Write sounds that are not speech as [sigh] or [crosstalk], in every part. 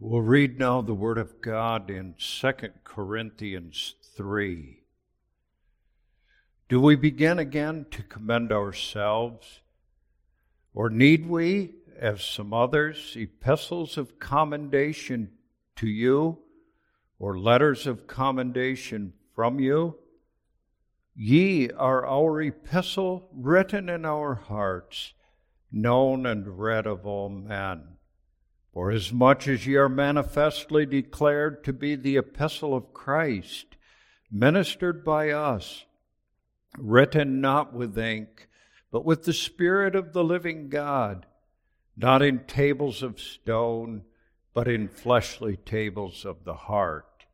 We'll read now the Word of God in 2 Corinthians 3. Do we begin again to commend ourselves? Or need we, as some others, epistles of commendation to you, or letters of commendation from you? Ye are our epistle written in our hearts, known and read of all men. For as much as ye are manifestly declared to be the epistle of Christ, ministered by us, written not with ink, but with the Spirit of the living God, not in tables of stone, but in fleshly tables of the heart.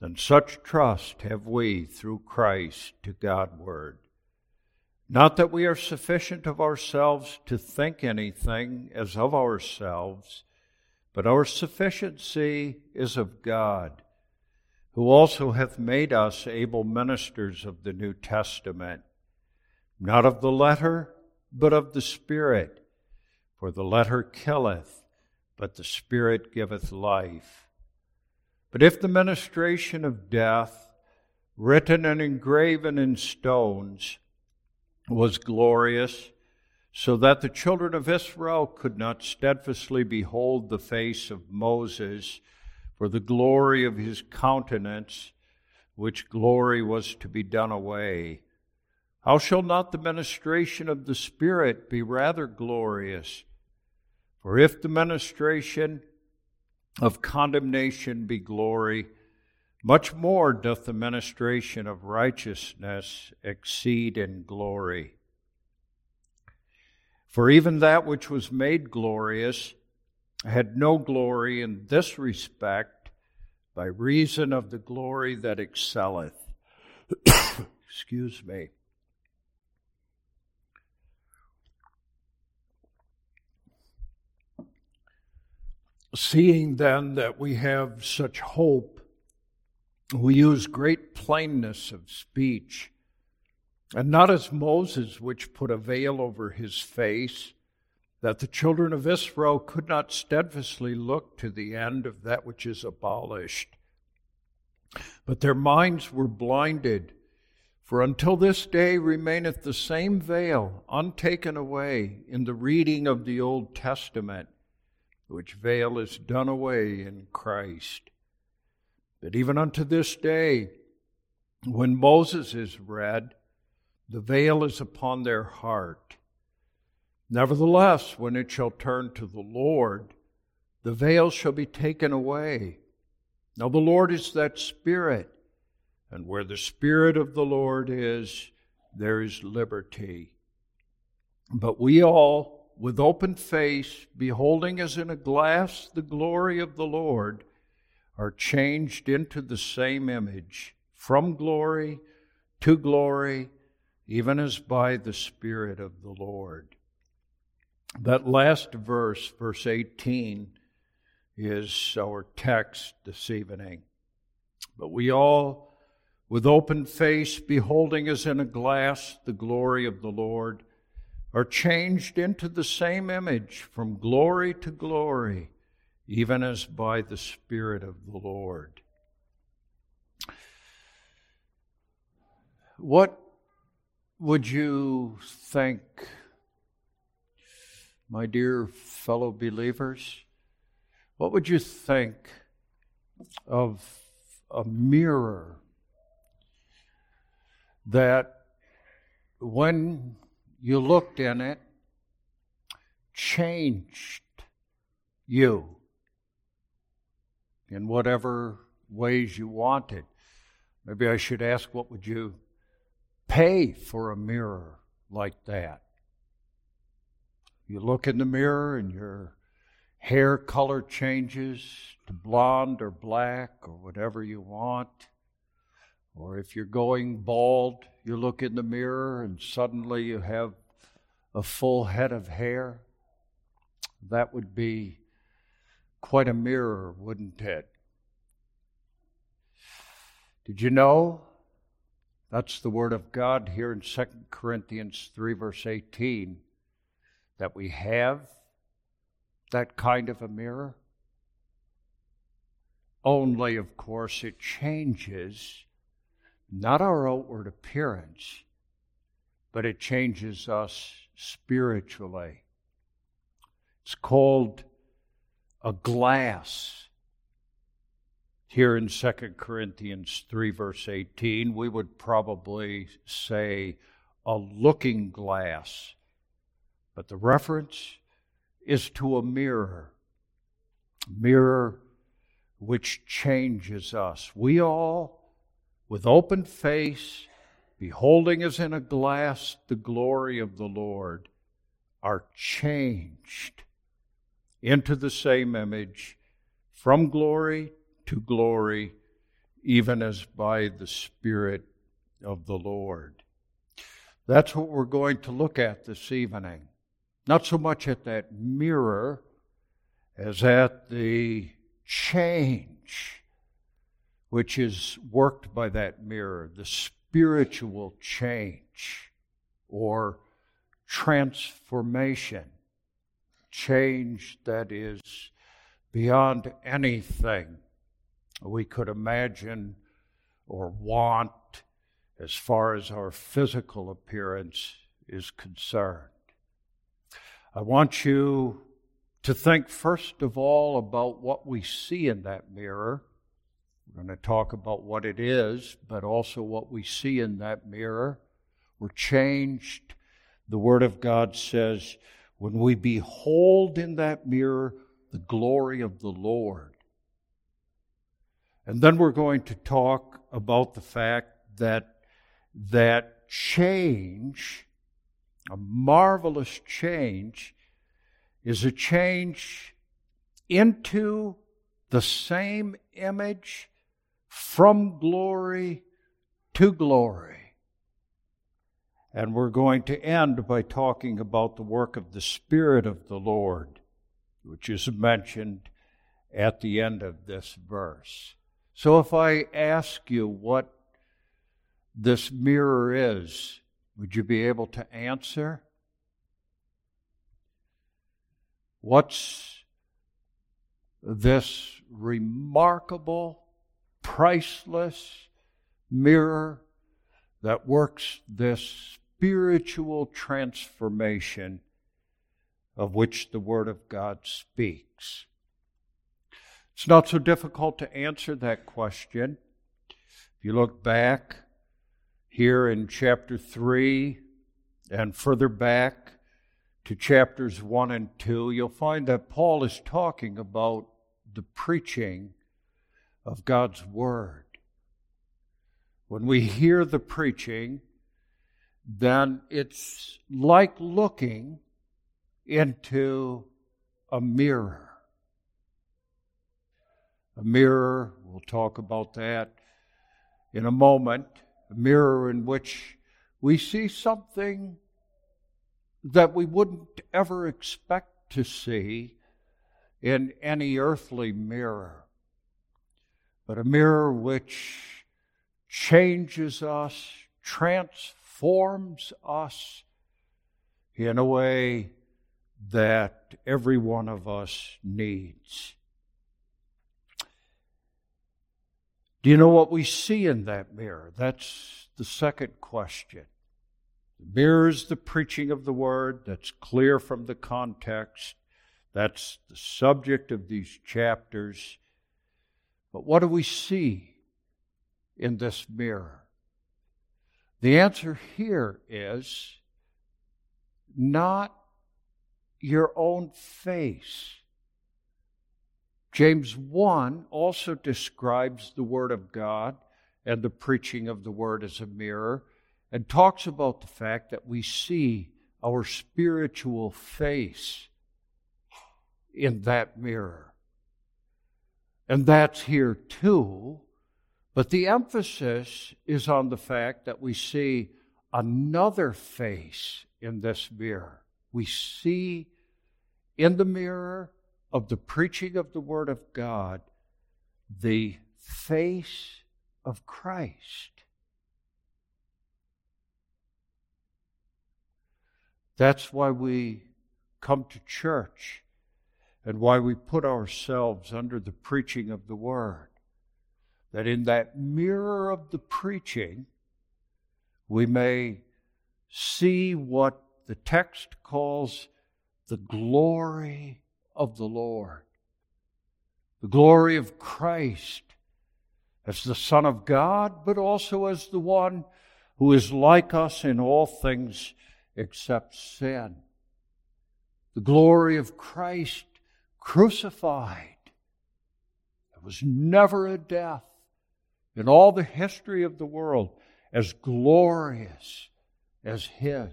And such trust have we through Christ to Godward. Not that we are sufficient of ourselves to think anything as of ourselves, but our sufficiency is of God, who also hath made us able ministers of the New Testament, not of the letter, but of the Spirit. For the letter killeth, but the Spirit giveth life. But if the ministration of death, written and engraven in stones, was glorious, so that the children of Israel could not steadfastly behold the face of Moses for the glory of his countenance, which glory was to be done away. How shall not the ministration of the Spirit be rather glorious? For if the ministration of condemnation be glory, much more doth the ministration of righteousness exceed in glory. For even that which was made glorious had no glory in this respect by reason of the glory that excelleth. [coughs] Excuse me. Seeing then that we have such hope, we use great plainness of speech, and not as Moses, which put a veil over his face, that the children of Israel could not steadfastly look to the end of that which is abolished. But their minds were blinded, for until this day remaineth the same veil untaken away in the reading of the Old Testament, which veil is done away in Christ that even unto this day, when Moses is read, the veil is upon their heart. Nevertheless, when it shall turn to the Lord, the veil shall be taken away. Now, the Lord is that Spirit, and where the Spirit of the Lord is, there is liberty. But we all, with open face, beholding as in a glass the glory of the Lord, are changed into the same image from glory to glory, even as by the Spirit of the Lord. That last verse, verse 18, is our text this evening. But we all, with open face, beholding as in a glass the glory of the Lord, are changed into the same image from glory to glory even as by the Spirit of the Lord. What would you think, my dear fellow believers? What would you think of a mirror that when you looked in it changed you? In whatever ways you wanted. Maybe I should ask, what would you pay for a mirror like that? You look in the mirror and your hair color changes to blonde or black or whatever you want. Or if you're going bald, you look in the mirror and suddenly you have a full head of hair. That would be quite a mirror, wouldn't it? Did you know? That's the word of God here in 2 Corinthians 3, verse 18, that we have that kind of a mirror. only, of course, it changes not our outward appearance, but it changes us spiritually. It's called a glass. Here in 2 Corinthians 3, verse 18, we would probably say a looking glass, but the reference is to a mirror. Mirror which changes us. We all, with open face, beholding as in a glass the glory of the Lord, are changed into the same image from glory to glory, even as by the Spirit of the Lord. That's what we're going to look at this evening. Not so much at that mirror as at the change which is worked by that mirror, the spiritual change or transformation, change that is beyond anything we could imagine or want as far as our physical appearance is concerned. I want you to think first of all about what we see in that mirror. We're going to talk about what it is, but also what we see in that mirror. We're changed. The Word of God says, when we behold in that mirror the glory of the Lord. And then we're going to talk about the fact that that change, a marvelous change, is a change into the same image from glory to glory. And we're going to end by talking about the work of the Spirit of the Lord, which is mentioned at the end of this verse. So if I ask you what this mirror is, would you be able to answer? What's this remarkable, priceless mirror that works this spiritual transformation of which the Word of God speaks? It's not so difficult to answer that question. If you look back here in chapter 3 and further back to chapters 1 and 2, you'll find that Paul is talking about the preaching of God's Word. When we hear the preaching, then it's like looking into a mirror. A mirror, we'll talk about that in a moment, a mirror in which we see something that we wouldn't ever expect to see in any earthly mirror, but a mirror which changes us, transforms us in a way that every one of us needs. Do you know what we see in that mirror? That's the second question Mirror is the preaching of the word that's clear from the context. That's the subject of these chapters. But what do we see in this mirror? The answer here is not your own face. James 1 also describes the Word of God and the preaching of the Word as a mirror and talks about the fact that we see our spiritual face in that mirror. And that's here too, but the emphasis is on the fact that we see another face in this mirror. We see in the mirror of the preaching of the Word of God the face of Christ. That's why we come to church and why we put ourselves under the preaching of the Word. That in that mirror of the preaching, we may see what the text calls the glory of the Lord, the glory of Christ as the Son of God, but also as the one who is like us in all things except sin. The glory of Christ crucified. There was never a death in all the history of the world as glorious as His.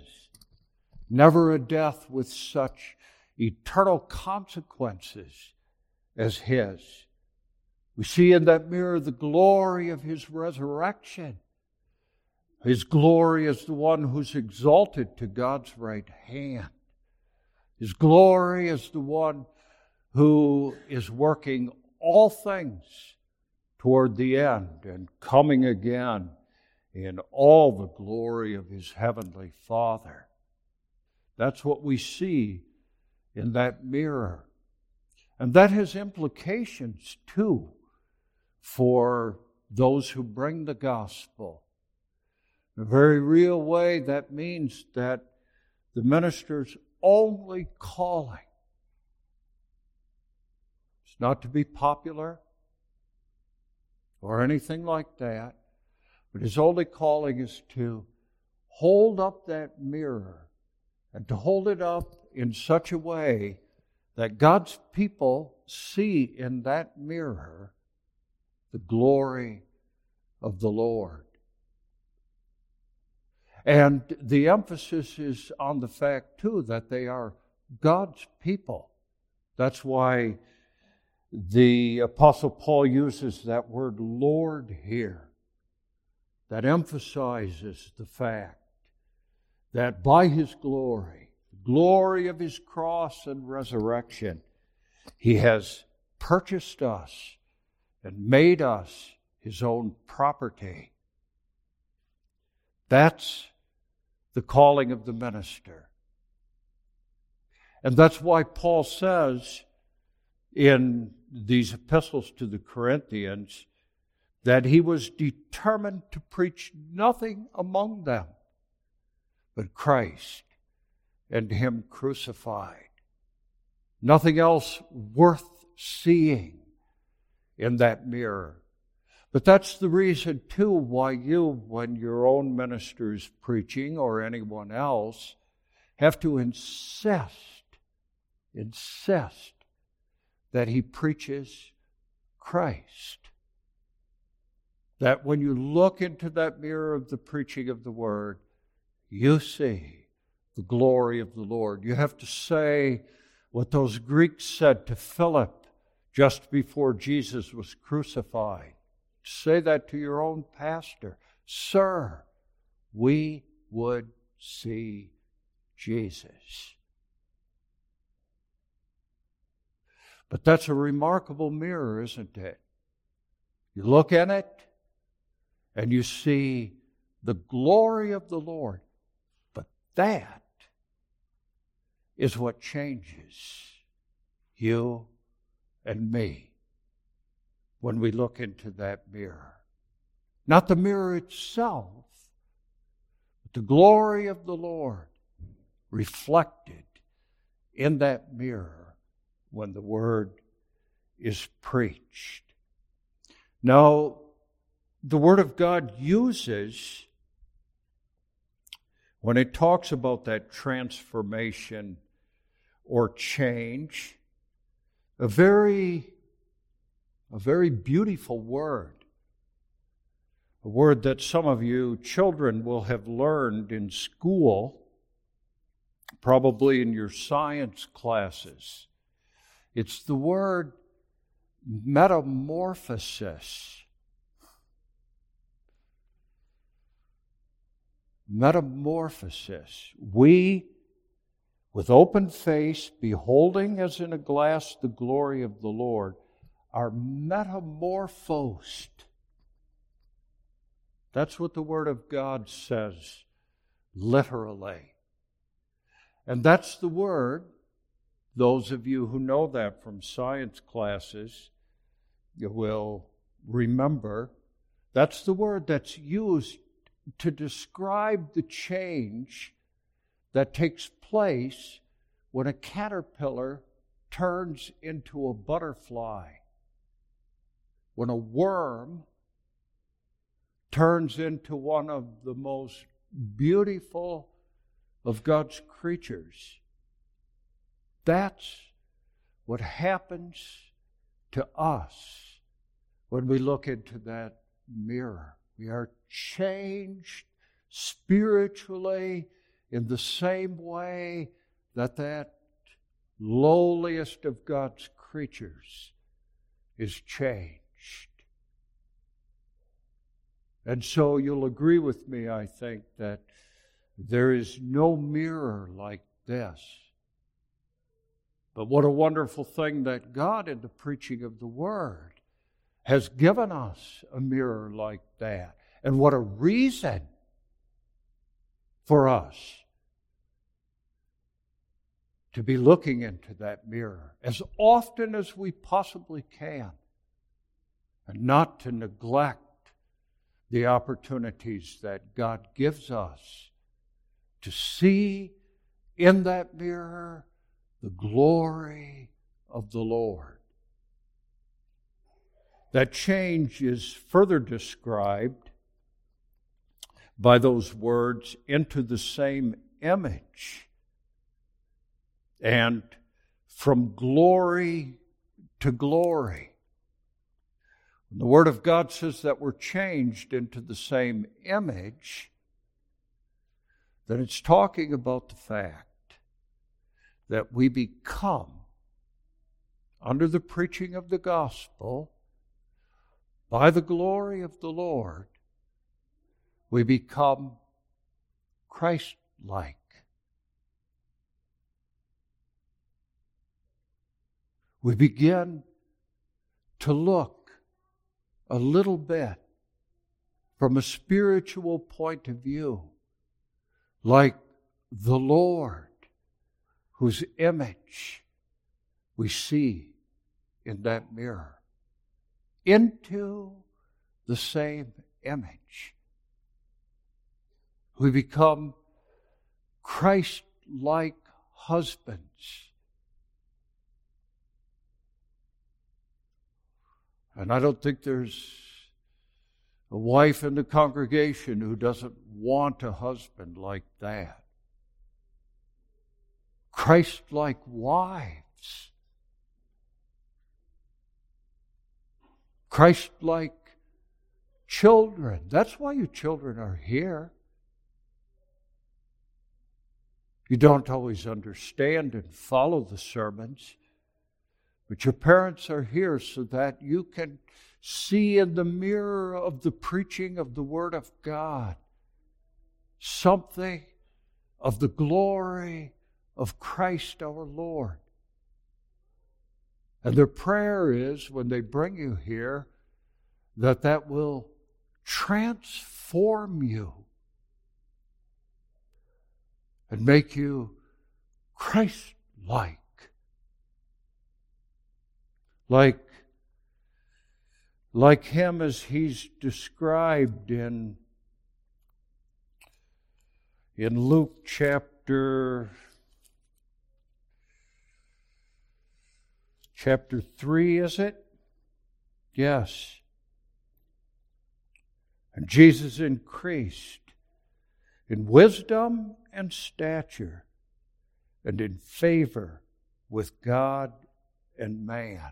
Never a death with such eternal consequences as His. We see in that mirror the glory of His resurrection. His glory as the one who's exalted to God's right hand. His glory as the one who is working all things toward the end and coming again in all the glory of his heavenly Father. That's what we see in that mirror. And that has implications too for those who bring the gospel. In a very real way, that means that the minister's only calling is not to be popular or anything like that, but his only calling is to hold up that mirror and to hold it up in such a way that God's people see in that mirror the glory of the Lord. And the emphasis is on the fact, too, that they are God's people. That's why the Apostle Paul uses that word Lord here. That emphasizes the fact that by his glory, glory of his cross and resurrection, he has purchased us and made us his own property. That's the calling of the minister. And that's why Paul says in these epistles to the Corinthians that he was determined to preach nothing among them but Christ and Him crucified. Nothing else worth seeing in that mirror. But that's the reason, too, why you, when your own minister is preaching or anyone else, have to insist, insist that he preaches Christ. That when you look into that mirror of the preaching of the Word, you see the glory of the Lord. You have to say what those Greeks said to Philip just before Jesus was crucified. Say that to your own pastor. Sir, we would see Jesus. But that's a remarkable mirror, isn't it? You look in it and you see the glory of the Lord. But that is what changes you and me when we look into that mirror. Not the mirror itself, but the glory of the Lord reflected in that mirror when the Word is preached. Now, the Word of God uses, when it talks about that transformation or change, a very a very beautiful word. A word that some of you children will have learned in school, probably in your science classes. It's the word metamorphosis. Metamorphosis. We, with open face, beholding as in a glass the glory of the Lord, are metamorphosed. That's what the Word of God says, literally. And that's the word, those of you who know that from science classes, you will remember, that's the word that's used to describe the change that takes place when a caterpillar turns into a butterfly, when a worm turns into one of the most beautiful of God's creatures. That's what happens to us when we look into that mirror. We are changed spiritually in the same way that that lowliest of God's creatures is changed. And so you'll agree with me, I think, that there is no mirror like this. But what a wonderful thing that God, in the preaching of the Word, has given us a mirror like that. And what a reason for us to be looking into that mirror as often as we possibly can and not to neglect the opportunities that God gives us to see in that mirror the glory of the Lord. That change is further described by those words into the same image and from glory to glory. The Word of God says that we're changed into the same image, then it's talking about the fact that we become, under the preaching of the gospel, by the glory of the Lord, we become Christ like. We begin to look a little bit from a spiritual point of view like the Lord, whose image we see in that mirror, into the same image. We become Christ like husbands. And I don't think there's a wife in the congregation who doesn't want a husband like that. Christ like wives. Christ like children. That's why you children are here. You don't always understand and follow the sermons, but your parents are here so that you can see in the mirror of the preaching of the Word of God something of the glory of Christ our Lord. And their prayer is when they bring you here that that will transform you and make you Christ like. Like like him as he's described in, in Luke chapter chapter 3 is it? Yes. And jesus increased in wisdom and stature and in favor with god and man.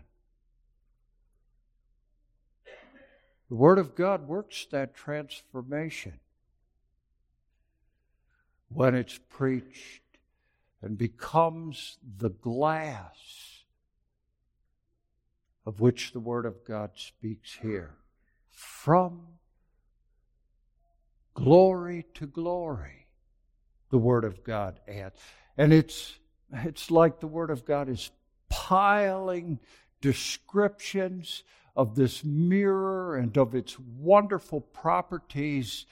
The Word of God works that transformation. When it's preached and becomes the glass of which the Word of God speaks here. From glory to glory, the Word of God adds. And it's, it's like the Word of God is piling descriptions of this mirror and of its wonderful properties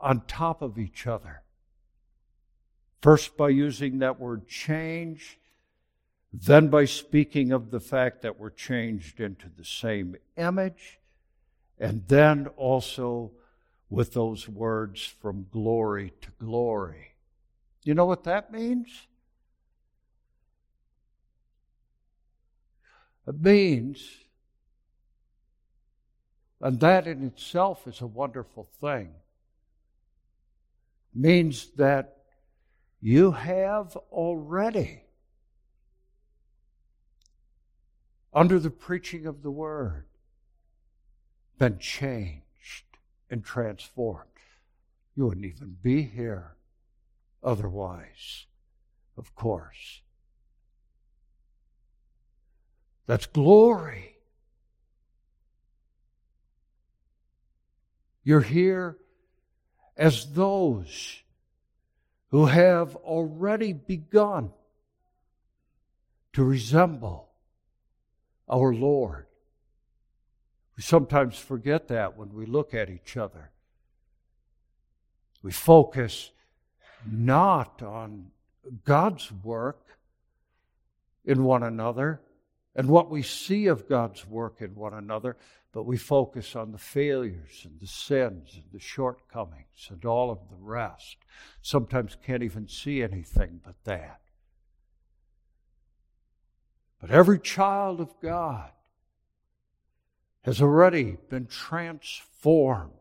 on top of each other. First, by using that word change, then by speaking of the fact that we're changed into the same image, And then also with those words from glory to glory. You know what that means? It means, and that in itself is a wonderful thing, means that you have already, under the preaching of the word, been changed and transformed. You wouldn't even be here otherwise, of course. That's glory. You're here as those who have already begun to resemble our Lord. We sometimes forget that when we look at each other. We focus not on God's work in one another and what we see of God's work in one another, but we focus on the failures and the sins and the shortcomings and all of the rest. Sometimes can't even see anything but that. But every child of God has already been transformed,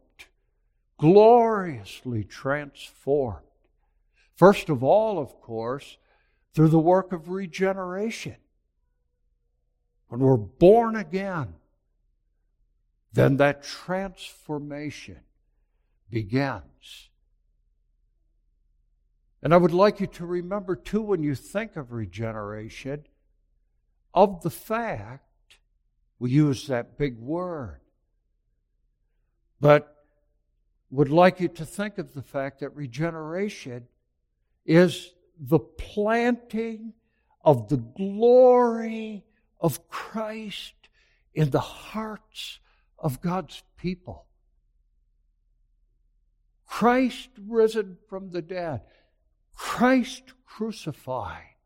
gloriously transformed. First of all, of course, through the work of regeneration. When we're born again, then that transformation begins. And I would like you to remember, too, when you think of regeneration, of the fact we use that big word. But would like you to think of the fact that regeneration is the planting of the glory of Christ in the hearts of God's people. Christ risen from the dead, Christ crucified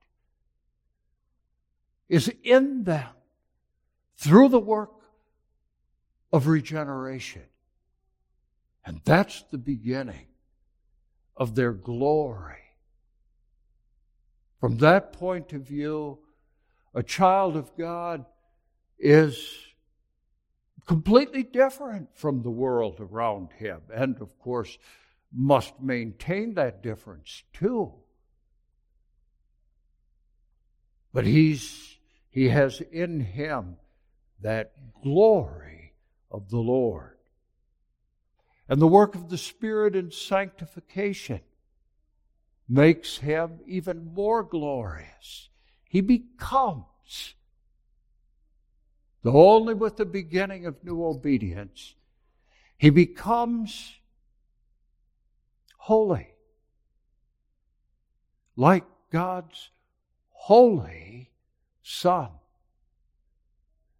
is in them through the work of regeneration. And that's the beginning of their glory. From that point of view, a child of God is completely different from the world around him, and of course, must maintain that difference too. But he's, he has in him that glory of the Lord. And the work of the Spirit in sanctification makes him even more glorious. He becomes, though only with the beginning of new obedience, he becomes holy, like God's holy Son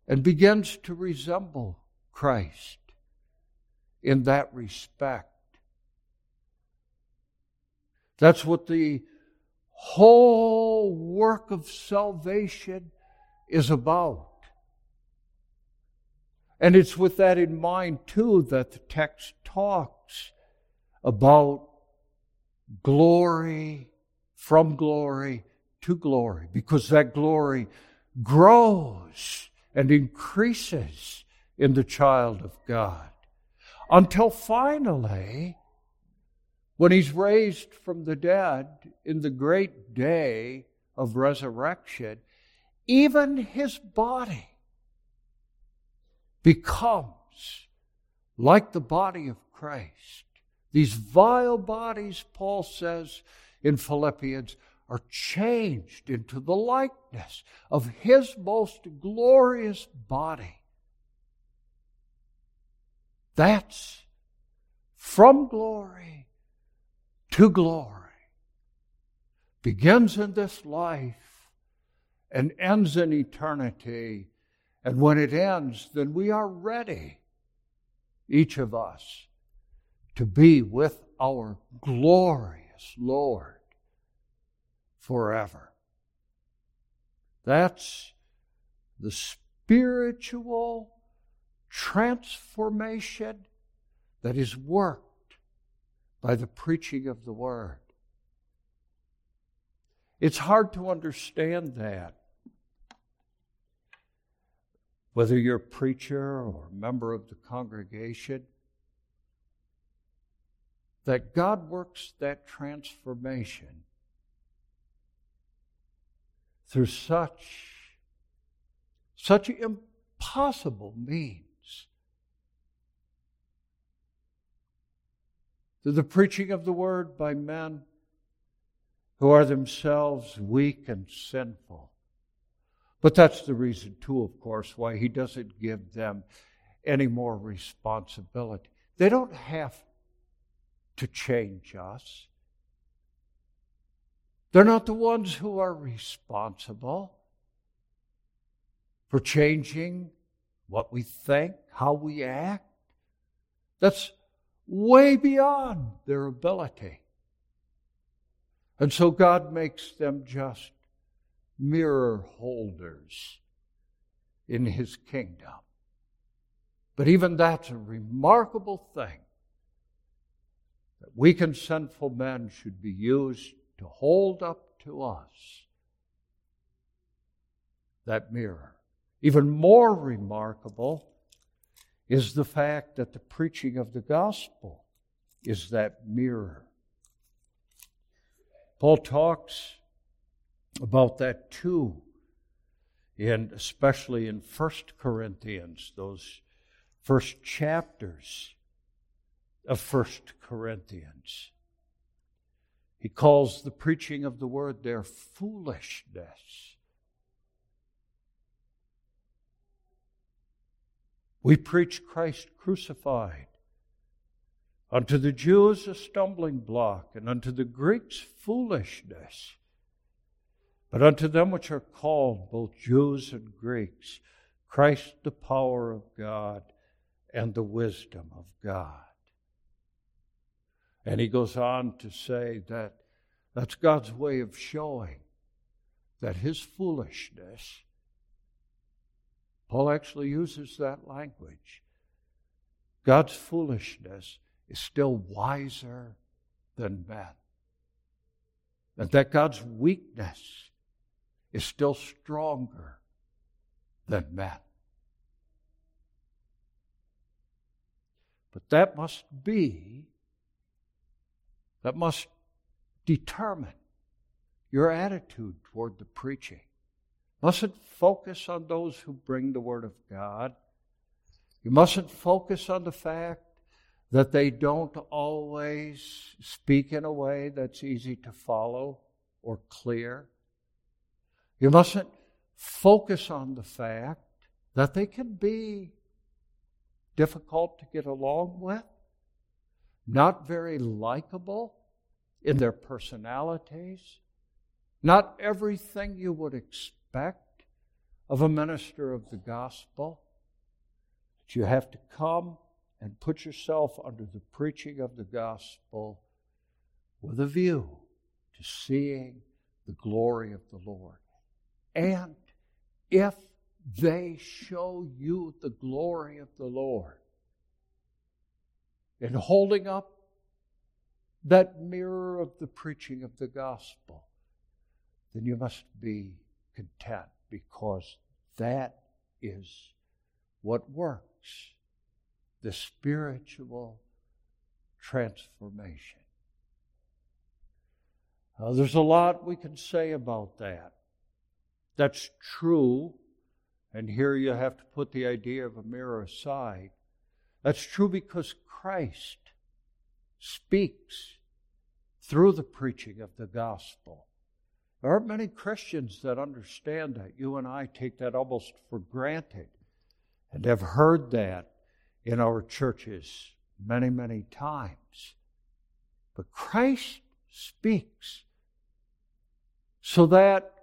and begins to resemble Christ in that respect. That's what the whole work of salvation is about. And it's with that in mind, too, that the text talks about glory from glory to glory, because that glory grows and increases in the child of God. Until finally, when he's raised from the dead in the great day of resurrection, even his body becomes like the body of Christ. These vile bodies, Paul says in Philippians, are changed into the likeness of His most glorious body. That's from glory to glory. Begins in this life and ends in eternity. And when it ends, then we are ready, each of us, to be with our glorious Lord forever. That's the spiritual transformation that is worked by the preaching of the Word. It's hard to understand that. Whether you're a preacher or a member of the congregation, that God works that transformation through such such impossible means. Through the preaching of the word by men who are themselves weak and sinful. But that's the reason, too, of course, why he doesn't give them any more responsibility. They don't have to change us. They're not the ones who are responsible for changing what we think, how we act. That's way beyond their ability. And so God makes them just mirror holders in His kingdom. But even that's a remarkable thing that weak and sinful men should be used to hold up to us that mirror. Even more remarkable is the fact that the preaching of the gospel is that mirror. Paul talks about that too, and especially in First Corinthians, those first chapters of First Corinthians. He calls the preaching of the word their foolishness. We preach Christ crucified. Unto the Jews a stumbling block, and unto the Greeks foolishness. But unto them which are called, both Jews and Greeks, Christ the power of God and the wisdom of God. And he goes on to say that that's God's way of showing that his foolishness Paul actually uses that language. God's foolishness is still wiser than men. And that God's weakness is still stronger than men. But that must be, that must determine your attitude toward the preaching mustn't focus on those who bring the Word of God. You mustn't focus on the fact that they don't always speak in a way that's easy to follow or clear. You mustn't focus on the fact that they can be difficult to get along with, not very likable in their personalities, not everything you would expect of a minister of the gospel. But you have to come and put yourself under the preaching of the gospel with a view to seeing the glory of the Lord. And if they show you the glory of the Lord in holding up that mirror of the preaching of the gospel, then you must be content because that is what works the spiritual transformation. There's a lot we can say about that. That's true, and here you have to put the idea of a mirror aside. That's true because Christ speaks through the preaching of the gospel. There aren't many Christians that understand that. You and I take that almost for granted and have heard that in our churches many, many times. But Christ speaks so that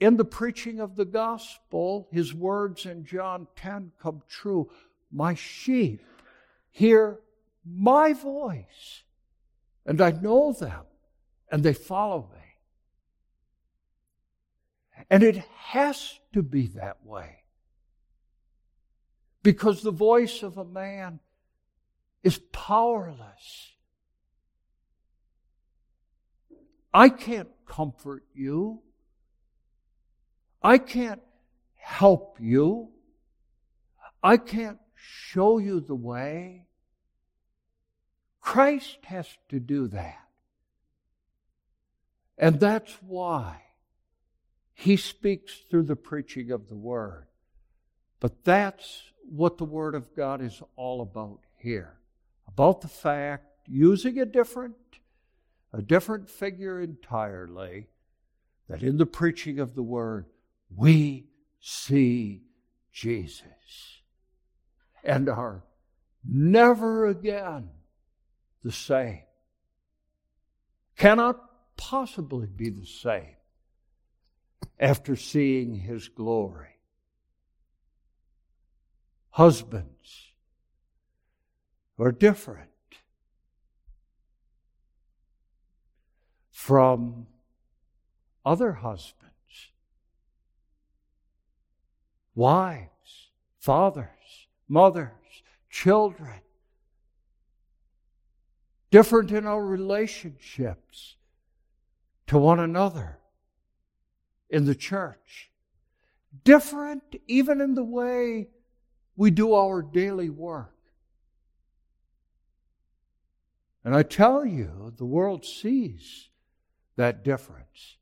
in the preaching of the gospel, his words in John 10 come true. My sheep hear my voice, and I know them, and they follow me. And it has to be that way. because the voice of a man is powerless. I can't comfort you. I can't help you. I can't show you the way. Christ has to do that. And that's why he speaks through the preaching of the Word. But that's what the Word of God is all about here. About the fact, using a different, a different figure entirely, that in the preaching of the Word, we see Jesus and are never again the same. Cannot possibly be the same after seeing his glory. Husbands are different from other husbands. Wives, fathers, mothers, children. Different in our relationships to one another in the church. Different even in the way we do our daily work. And I tell you, the world sees that difference.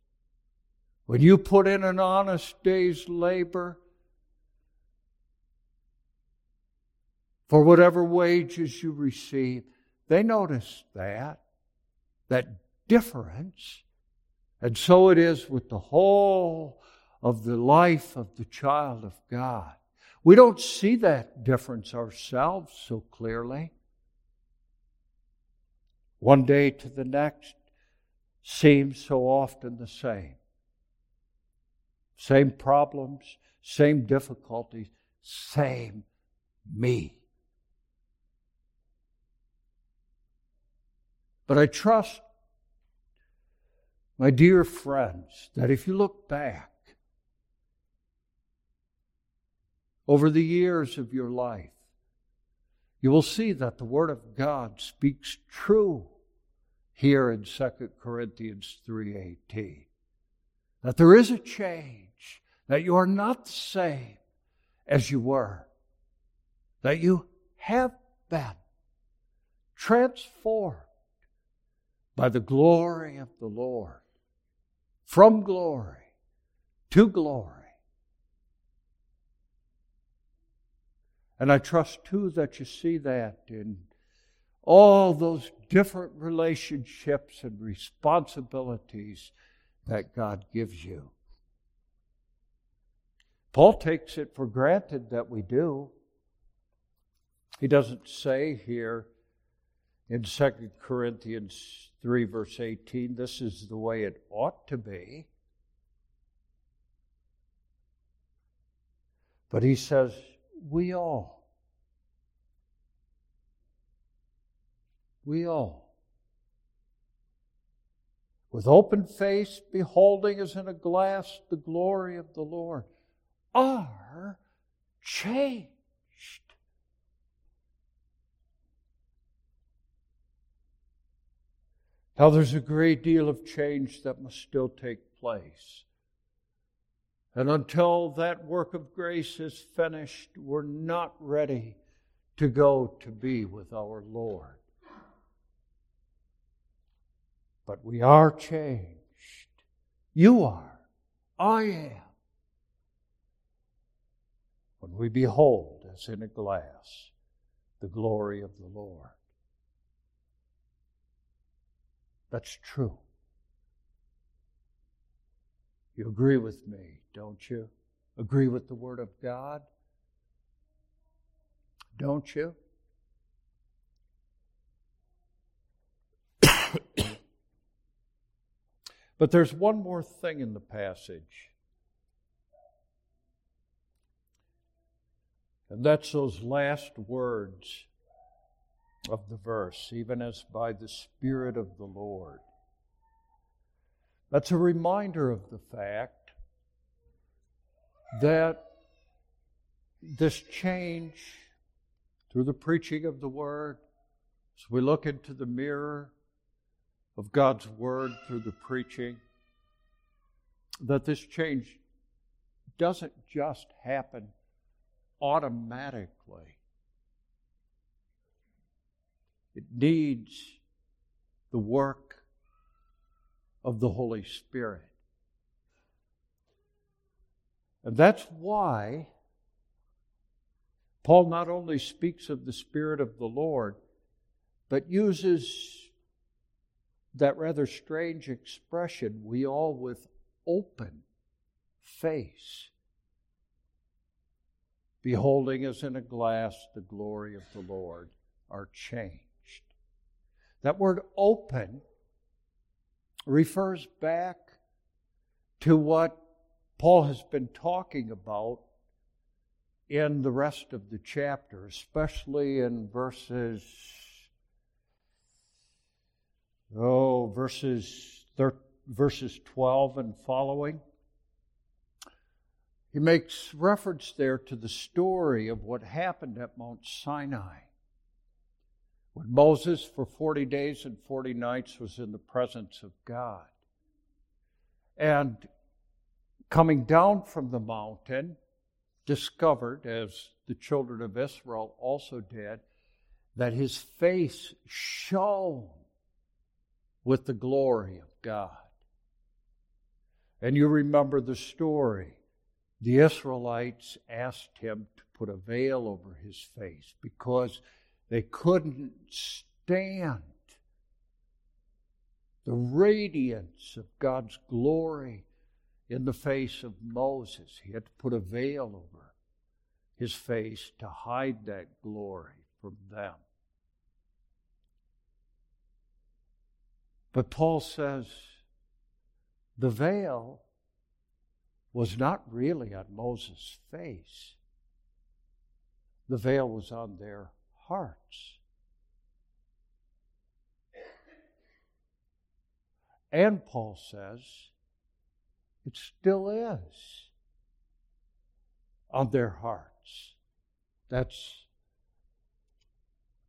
When you put in an honest day's labor for whatever wages you receive, they notice that, that difference. And so it is with the whole of the life of the child of God. We don't see that difference ourselves so clearly. One day to the next seems so often the same. Same problems, same difficulties, same me. But I trust my dear friends, that if you look back over the years of your life, you will see that the Word of God speaks true here in 2 Corinthians 3:18. That there is a change, that you are not the same as you were, that you have been transformed by the glory of the Lord from glory to glory. And I trust too that you see that in all those different relationships and responsibilities that God gives you. Paul takes it for granted that we do. He doesn't say here in 2 Corinthians 3, verse 18, this is the way it ought to be. But he says, we all. We all. With open face, beholding as in a glass the glory of the Lord, are changed Now, there's a great deal of change that must still take place. And until that work of grace is finished, we're not ready to go to be with our Lord. But we are changed. You are. I am. When we behold, as in a glass, the glory of the Lord. That's true. You agree with me, don't you? Agree with the Word of God? Don't you? [coughs] but there's one more thing in the passage. And that's those last words of the verse, even as by the Spirit of the Lord. That's a reminder of the fact that this change through the preaching of the Word, as we look into the mirror of God's Word through the preaching, that this change doesn't just happen automatically. It needs the work of the Holy Spirit. And that's why Paul not only speaks of the Spirit of the Lord, but uses that rather strange expression, we all with open face, beholding as in a glass the glory of the Lord, are changed. That word open refers back to what Paul has been talking about in the rest of the chapter, especially in verses oh verses thir- verses 12 and following. He makes reference there to the story of what happened at Mount Sinai. When Moses, for 40 days and 40 nights, was in the presence of God. And coming down from the mountain, discovered, as the children of Israel also did, that his face shone with the glory of God. And you remember the story. The Israelites asked him to put a veil over his face because they couldn't stand the radiance of God's glory in the face of Moses. He had to put a veil over his face to hide that glory from them. But Paul says the veil was not really on Moses' face, the veil was on their hearts. And Paul says it still is on their hearts. That's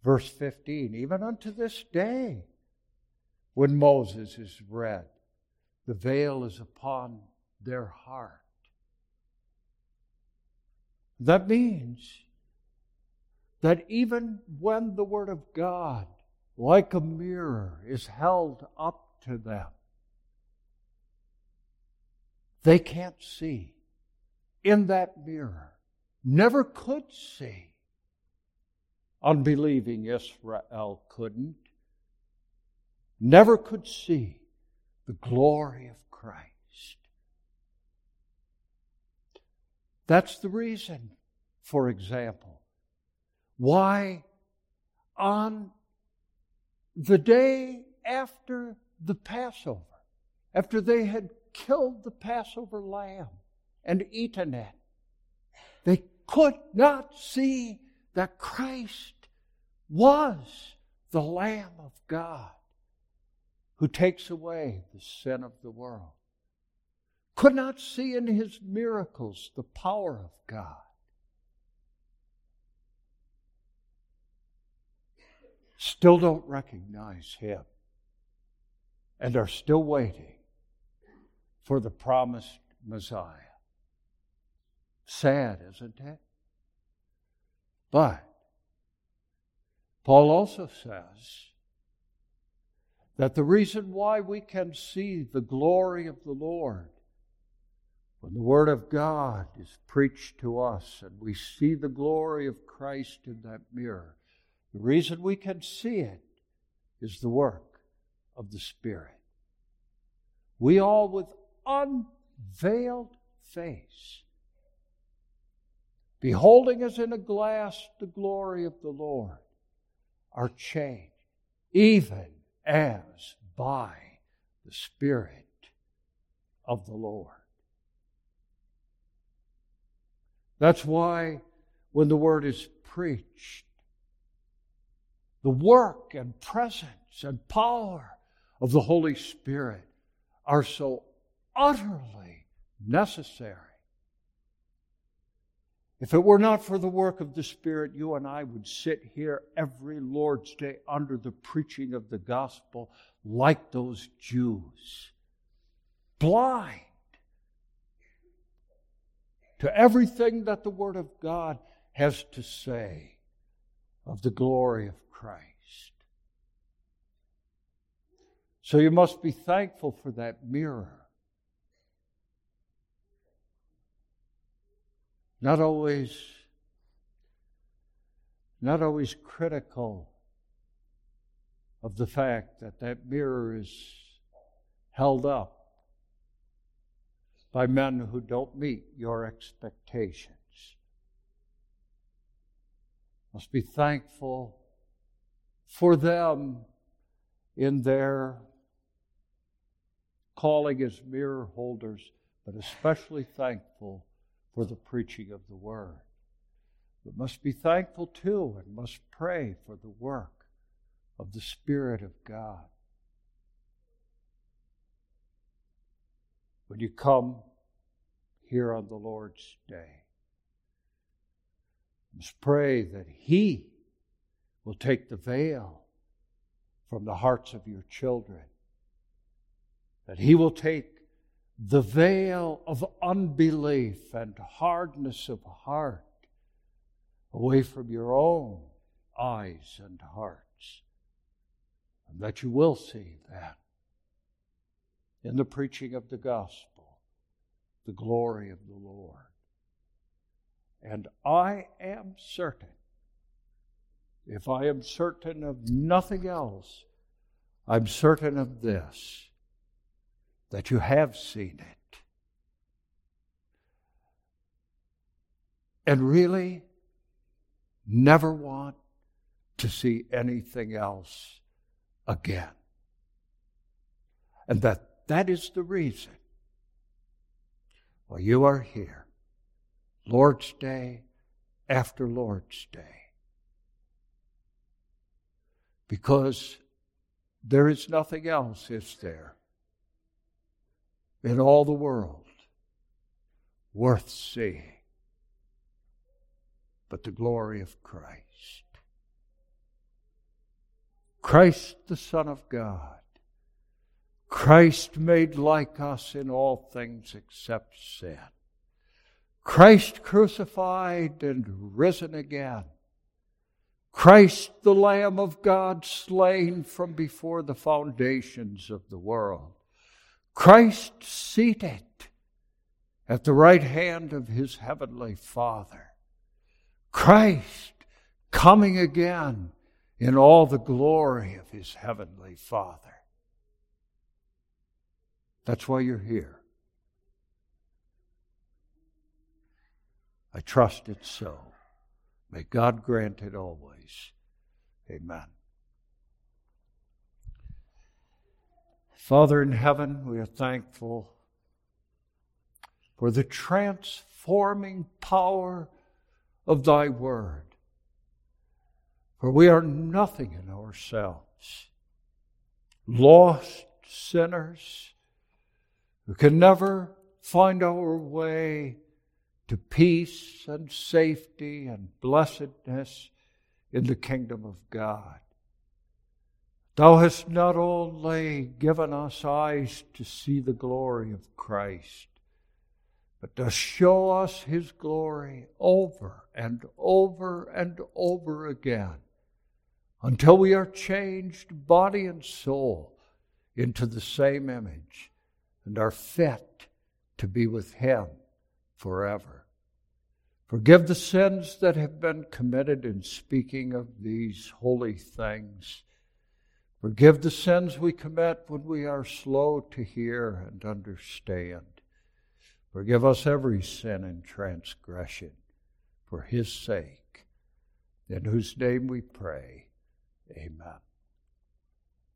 verse 15. Even unto this day, when Moses is read, the veil is upon their heart. That means that even when the Word of God, like a mirror, is held up to them, they can't see in that mirror, never could see. Unbelieving Israel couldn't, never could see the glory of Christ. That's the reason, for example, why on the day after the Passover, after they had killed the Passover lamb and eaten it. They could not see that Christ was the Lamb of God who takes away the sin of the world. Could not see in his miracles the power of God. Still don't recognize him and are still waiting for the promised Messiah. Sad, isn't it? But Paul also says that the reason why we can see the glory of the Lord when the Word of God is preached to us and we see the glory of Christ in that mirror, the reason we can see it is the work of the Spirit. We all, with unveiled face, beholding as in a glass the glory of the Lord, are changed, even as by the Spirit of the Lord. That's why when the Word is preached, the work and presence and power of the Holy Spirit are so utterly necessary. If it were not for the work of the Spirit, you and I would sit here every Lord's Day under the preaching of the gospel like those Jews, blind to everything that the Word of God has to say of the glory of Christ. So you must be thankful for that mirror. Not always, not always critical of the fact that that mirror is held up by men who don't meet your expectations. Must be thankful for them in their calling as mirror holders, but especially thankful for the preaching of the word. But must be thankful too and must pray for the work of the Spirit of God. When you come here on the Lord's day, must pray that He will take the veil from the hearts of your children that He will take the veil of unbelief and hardness of heart away from your own eyes and hearts, and that you will see that in the preaching of the gospel, the glory of the Lord. And I am certain, if I am certain of nothing else, I'm certain of this that you have seen it. And really never want to see anything else again. And that that is the reason why you are here, Lord's Day after Lord's Day. Because there is nothing else, is there? in all the world worth seeing but the glory of Christ. Christ, the Son of God. Christ made like us in all things except sin. Christ crucified and risen again. Christ, the Lamb of God, slain from before the foundations of the world. Christ seated at the right hand of his heavenly Father. Christ coming again in all the glory of his heavenly Father. That's why you're here. I trust it so. May God grant it always. Amen. Father in heaven, we are thankful for the transforming power of thy word. For we are nothing in ourselves, lost sinners who can never find our way to peace and safety and blessedness in the kingdom of God. Thou hast not only given us eyes to see the glory of Christ, but to show us his glory over and over and over again until we are changed body and soul into the same image and are fit to be with him forever. Forgive the sins that have been committed in speaking of these holy things Forgive the sins we commit when we are slow to hear and understand. Forgive us every sin and transgression for his sake, in whose name we pray. Amen.